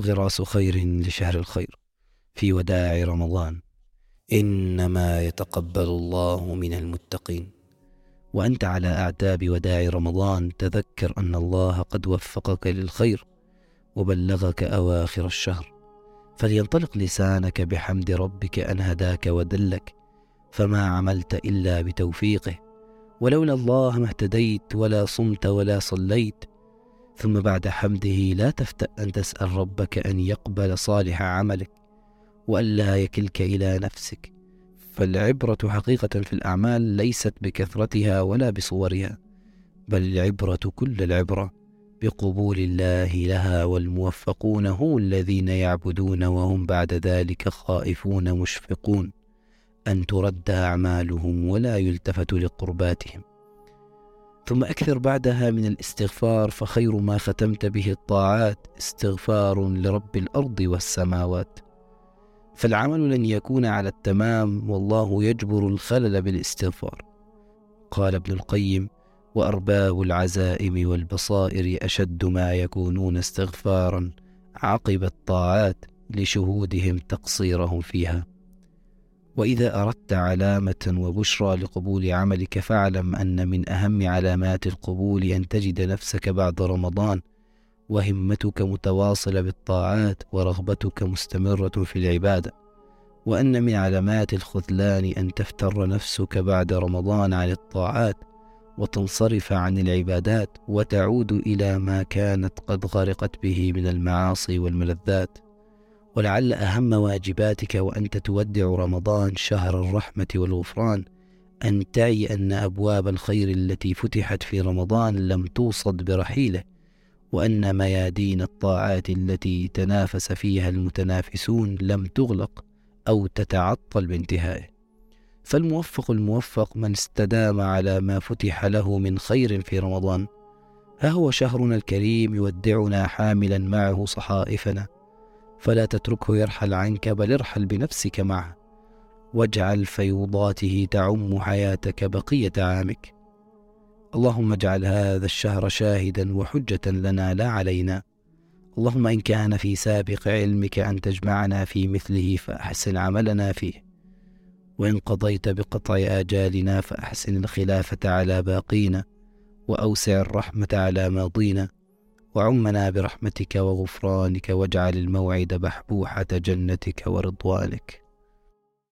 غراس خير لشهر الخير في وداع رمضان. إنما يتقبل الله من المتقين. وأنت على أعتاب وداع رمضان تذكر أن الله قد وفقك للخير وبلغك أواخر الشهر. فلينطلق لسانك بحمد ربك أن هداك ودلك. فما عملت إلا بتوفيقه. ولولا الله ما اهتديت ولا صمت ولا صليت. ثم بعد حمده لا تفتأ أن تسأل ربك أن يقبل صالح عملك وألا يكلك إلى نفسك. فالعبرة حقيقة في الأعمال ليست بكثرتها ولا بصورها بل العبرة كل العبرة بقبول الله لها والموفقون هم الذين يعبدون وهم بعد ذلك خائفون مشفقون أن ترد أعمالهم ولا يلتفت لقرباتهم. ثم أكثر بعدها من الاستغفار فخير ما ختمت به الطاعات استغفار لرب الأرض والسماوات. فالعمل لن يكون على التمام والله يجبر الخلل بالاستغفار. قال ابن القيم وأرباب العزائم والبصائر أشد ما يكونون استغفارا عقب الطاعات لشهودهم تقصيرهم فيها. وإذا أردت علامة وبشرى لقبول عملك فاعلم أن من أهم علامات القبول أن تجد نفسك بعد رمضان وهمتك متواصلة بالطاعات ورغبتك مستمرة في العبادة وأن من علامات الخذلان أن تفتر نفسك بعد رمضان عن الطاعات وتنصرف عن العبادات وتعود إلى ما كانت قد غرقت به من المعاصي والملذات. ولعل أهم واجباتك وأنت تودع رمضان شهر الرحمة والغفران أن تعي أن أبواب الخير التي فتحت في رمضان لم توصد برحيله وأن ميادين الطاعات التي تنافس فيها المتنافسون لم تغلق أو تتعطل بانتهائه. فالموفق الموفق من استدام على ما فتح له من خير في رمضان ها هو شهرنا الكريم يودعنا حاملا معه صحائفنا. فلا تتركه يرحل عنك بل ارحل بنفسك معه. واجعل فيوضاته تعم حياتك بقية عامك. اللهم اجعل هذا الشهر شاهدا وحجة لنا لا علينا. اللهم إن كان في سابق علمك أن تجمعنا في مثله فأحسن عملنا فيه. وإن قضيت بقطع آجالنا فأحسن الخلافة على باقينا. وأوسع الرحمة على ماضينا. وعمنا برحمتك وغفرانك واجعل الموعد بحبوحة جنتك ورضوانك.